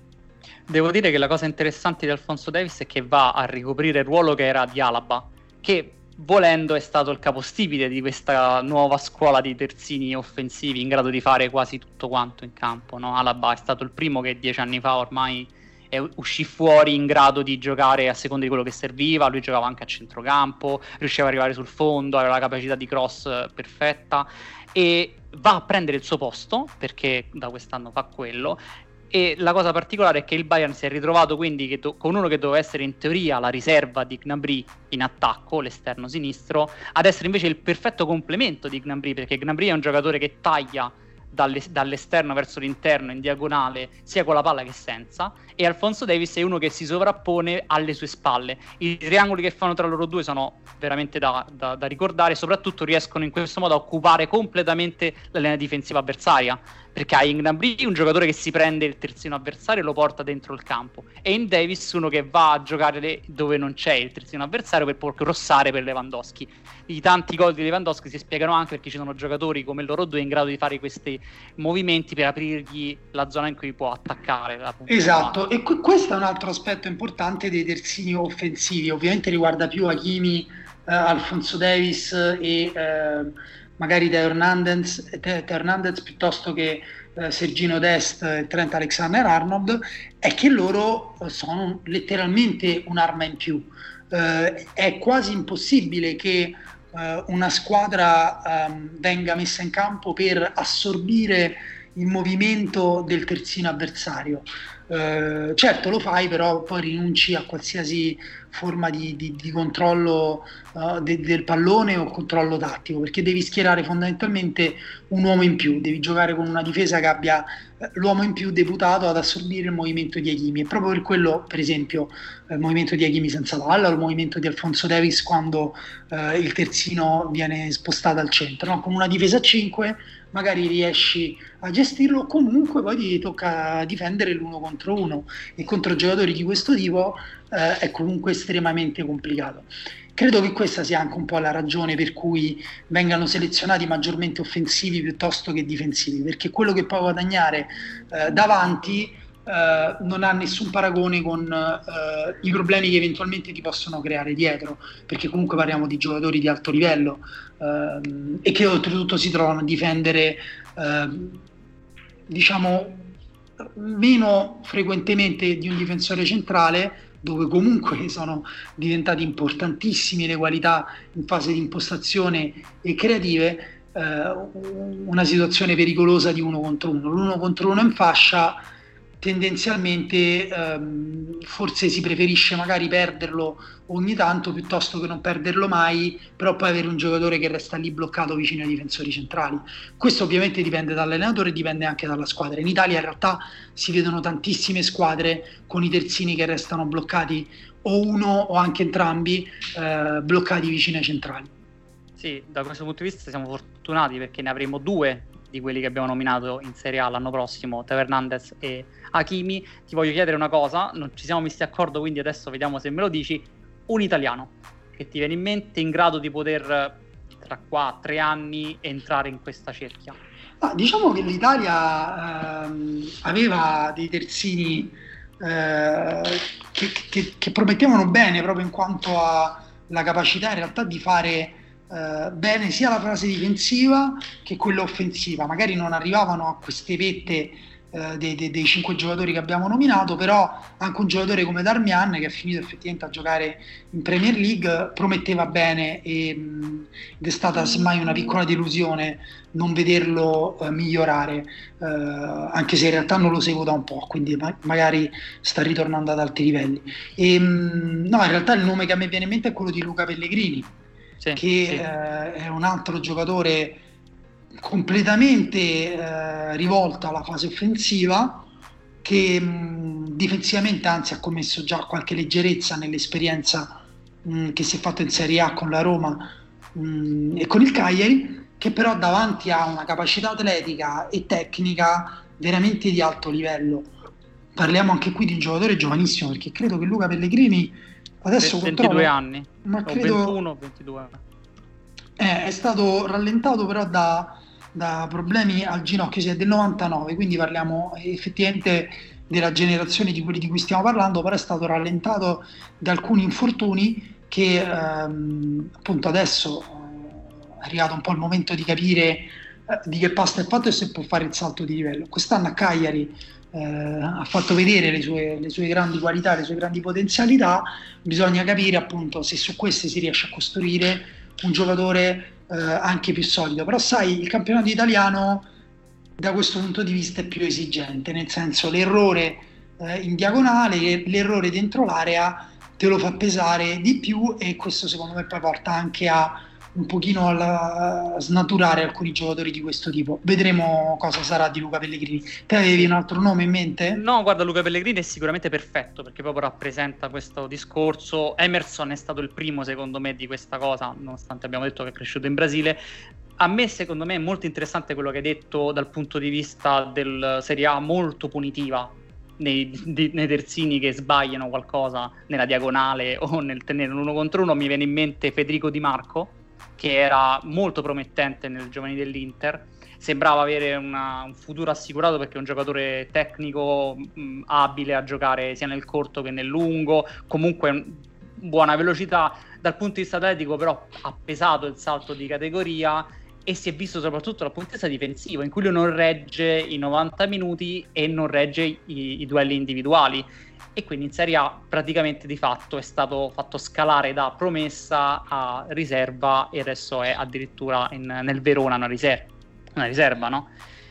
Devo dire che la cosa interessante di Alfonso Davis è che va a ricoprire il ruolo che era di Alaba, che volendo è stato il capostipite di questa nuova scuola di terzini offensivi in grado di fare quasi tutto quanto in campo. No? Alaba è stato il primo che dieci anni fa ormai uscì fuori in grado di giocare a seconda di quello che serviva, lui giocava anche a centrocampo, riusciva ad arrivare sul fondo, aveva la capacità di cross perfetta e va a prendere il suo posto perché da quest'anno fa quello e la cosa particolare è che il Bayern si è ritrovato quindi do- con uno che doveva essere in teoria la riserva di Gnabry in attacco, l'esterno sinistro, ad essere invece il perfetto complemento di Gnabry, perché Gnabry è un giocatore che taglia dall'esterno verso l'interno in diagonale sia con la palla che senza e Alfonso Davis è uno che si sovrappone alle sue spalle. I triangoli che fanno tra loro due sono veramente da, da, da ricordare soprattutto riescono in questo modo a occupare completamente la linea difensiva avversaria perché hai in Gnabry un giocatore che si prende il terzino avversario e lo porta dentro il campo. E in Davis uno che va a giocare dove non c'è il terzino avversario per poi crossare per Lewandowski. I tanti gol di Lewandowski si spiegano anche perché ci sono giocatori come loro due in grado di fare questi movimenti per aprirgli la zona in cui può attaccare. Esatto, e qu- questo è un altro aspetto importante dei terzini offensivi, ovviamente riguarda più Hakimi, eh, Alfonso Davis e eh, magari Teo Hernandez, Teo Hernandez piuttosto che eh, Sergino Dest e Trent Alexander-Arnold, è che loro sono letteralmente un'arma in più. Eh, è quasi impossibile che eh, una squadra ehm, venga messa in campo per assorbire il movimento del terzino avversario. Eh, certo lo fai, però poi rinunci a qualsiasi forma di, di, di controllo uh, de, del pallone o controllo tattico, perché devi schierare fondamentalmente un uomo in più, devi giocare con una difesa che abbia uh, l'uomo in più deputato ad assorbire il movimento di Hakimi. E proprio per quello, per esempio, il movimento di Hakimi senza palla, il movimento di Alfonso Davis quando uh, il terzino viene spostato al centro. No? Con una difesa a 5 magari riesci a gestirlo, comunque poi ti tocca difendere l'uno contro uno e contro giocatori di questo tipo eh, è comunque estremamente complicato. Credo che questa sia anche un po' la ragione per cui vengano selezionati maggiormente offensivi piuttosto che difensivi, perché quello che puoi guadagnare eh, davanti Uh, non ha nessun paragone con uh, i problemi che eventualmente ti possono creare dietro, perché comunque parliamo di giocatori di alto livello uh, e che oltretutto si trovano a difendere, ehm, diciamo, meno frequentemente di un difensore centrale, dove comunque <laughs> sono diventate importantissime le qualità in fase di impostazione e creative, una situazione pericolosa di uno contro uno. L'uno contro uno in fascia tendenzialmente ehm, forse si preferisce magari perderlo ogni tanto piuttosto che non perderlo mai, però poi avere un giocatore che resta lì bloccato vicino ai difensori centrali. Questo ovviamente dipende dall'allenatore e dipende anche dalla squadra. In Italia in realtà si vedono tantissime squadre con i terzini che restano bloccati o uno o anche entrambi eh, bloccati vicino ai centrali. Sì, da questo punto di vista siamo fortunati perché ne avremo due di quelli che abbiamo nominato in Serie A l'anno prossimo, Teo Hernandez e Hakimi. Ti voglio chiedere una cosa, non ci siamo messi d'accordo, quindi adesso vediamo se me lo dici. Un italiano che ti viene in mente in grado di poter tra qua tre anni entrare in questa cerchia? Ah, diciamo che l'Italia ehm, aveva dei terzini eh, che, che, che, promettevano bene proprio in quanto alla capacità in realtà di fare eh, bene sia la fase difensiva che quella offensiva. Magari non arrivavano a queste vette eh, dei, cinque giocatori che abbiamo nominato, però anche un giocatore come Darmian, che ha finito effettivamente a giocare in Premier League, prometteva bene e, mh, ed è stata semmai una piccola delusione non vederlo eh, migliorare, eh, anche se in realtà non lo seguo da un po', quindi ma- magari sta ritornando ad alti livelli. E, mh, no, in realtà il nome che a me viene in mente è quello di Luca Pellegrini sì, che sì. Eh, è un altro giocatore completamente eh, rivolto alla fase offensiva che mh, difensivamente anzi ha commesso già qualche leggerezza nell'esperienza mh, che si è fatta in Serie A con la Roma mh, e con il Cagliari che però davanti ha una capacità atletica e tecnica veramente di alto livello parliamo anche qui di un giocatore giovanissimo perché credo che Luca Pellegrini Adesso 22 controllo, anni, ma credo, 21 22. Eh, è stato rallentato però da, da problemi al ginocchio, si è del 99, quindi parliamo effettivamente della generazione di quelli di cui stiamo parlando, però è stato rallentato da alcuni infortuni che ehm, appunto adesso eh, è arrivato un po' il momento di capire eh, di che pasta è fatto e se può fare il salto di livello. Quest'anno a Cagliari eh, ha fatto vedere le sue, le sue, grandi qualità, le sue grandi potenzialità, bisogna capire appunto se su queste si riesce a costruire un giocatore eh, anche più solido. Però sai, il campionato italiano da questo punto di vista è più esigente, nel senso l'errore eh, in diagonale, l'errore dentro l'area te lo fa pesare di più e questo secondo me poi porta anche a un pochino a snaturare alcuni giocatori di questo tipo. Vedremo cosa sarà di Luca Pellegrini. Te avevi un altro nome in mente? No, guarda, Luca Pellegrini è sicuramente perfetto perché proprio rappresenta questo discorso. Emerson è stato il primo, secondo me, di questa cosa, nonostante abbiamo detto che è cresciuto in Brasile. A me, secondo me, è molto interessante quello che hai detto dal punto di vista del Serie A molto punitiva nei, nei, terzini che sbagliano qualcosa nella diagonale o nel tenere un uno contro uno. Mi viene in mente Federico Di Marco che era molto promettente nel giovani dell'Inter. Sembrava avere una, un futuro assicurato perché è un giocatore tecnico mh, abile a giocare sia nel corto che nel lungo, comunque buona velocità. Dal punto di vista atletico, però, ha pesato il salto di categoria e si è visto soprattutto dal punto di vista difensivo, in cui lui non regge i 90 minuti e non regge i, i duelli individuali e quindi in Serie A praticamente di fatto è stato fatto scalare da promessa a riserva e adesso è addirittura in, nel Verona una riserva, una riserva, no?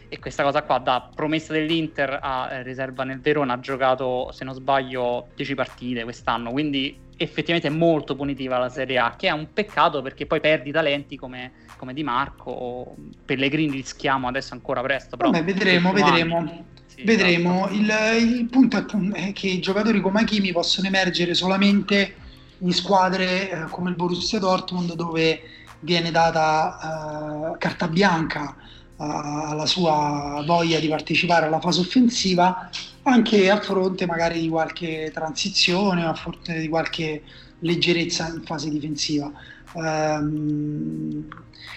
E questa cosa qua da promessa dell'Inter a eh, riserva nel Verona ha giocato, se non sbaglio, 10 partite quest'anno, quindi effettivamente è molto punitiva la Serie A, che è un peccato perché poi perdi talenti come, come Di Marco o Pellegrini rischiamo adesso ancora presto. Però Vabbè, vedremo, vedremo. Anni. Sì, Vedremo. Esatto. Il, il, punto è che i giocatori come Hakimi possono emergere solamente in squadre eh, come il Borussia Dortmund dove viene data eh, carta bianca alla sua voglia di partecipare alla fase offensiva anche a fronte magari di qualche transizione o a fronte di qualche leggerezza in fase difensiva. Um,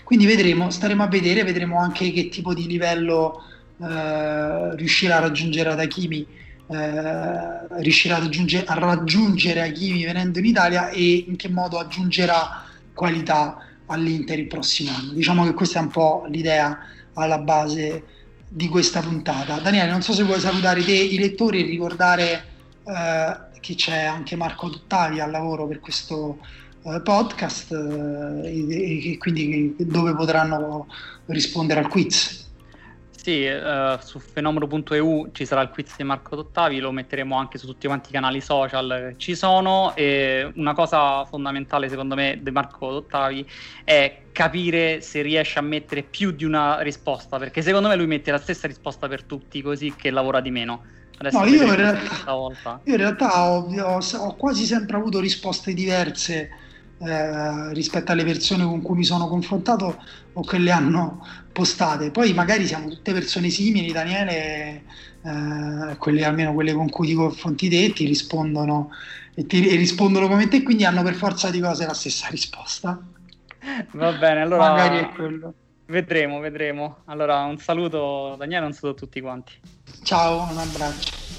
quindi vedremo, staremo a vedere, vedremo anche che tipo di livello eh, riuscirà a raggiungere ad Hakimi eh, riuscirà a raggiungere, a raggiungere Hakimi venendo in Italia e in che modo aggiungerà qualità all'Inter il prossimo anno. Diciamo che questa è un po' l'idea alla base di questa puntata. Daniele, non so se vuoi salutare te, i lettori e ricordare eh, che c'è anche Marco Tuttavi al lavoro per questo eh, podcast eh, e, e, quindi dove potranno rispondere al quiz. Sì, uh, su fenomeno.eu ci sarà il quiz di Marco Dottavi, lo metteremo anche su tutti quanti i canali social che ci sono e una cosa fondamentale secondo me di Marco Dottavi è capire se riesce a mettere più di una risposta, perché secondo me lui mette la stessa risposta per tutti, così che lavora di meno. Adesso no, io in, realtà, io in realtà, ho, ho, ho quasi sempre avuto risposte diverse eh, rispetto alle persone con cui mi sono confrontato o che le hanno postate. Poi magari siamo tutte persone simili, Daniele, eh, quelle, almeno quelle con cui ti confronti te, ti rispondono e, ti, e rispondono come te, quindi hanno per forza di cose la stessa risposta. Va bene, allora magari è quello. Vedremo, vedremo. Allora un saluto Daniele, un saluto a tutti quanti. Ciao, un abbraccio.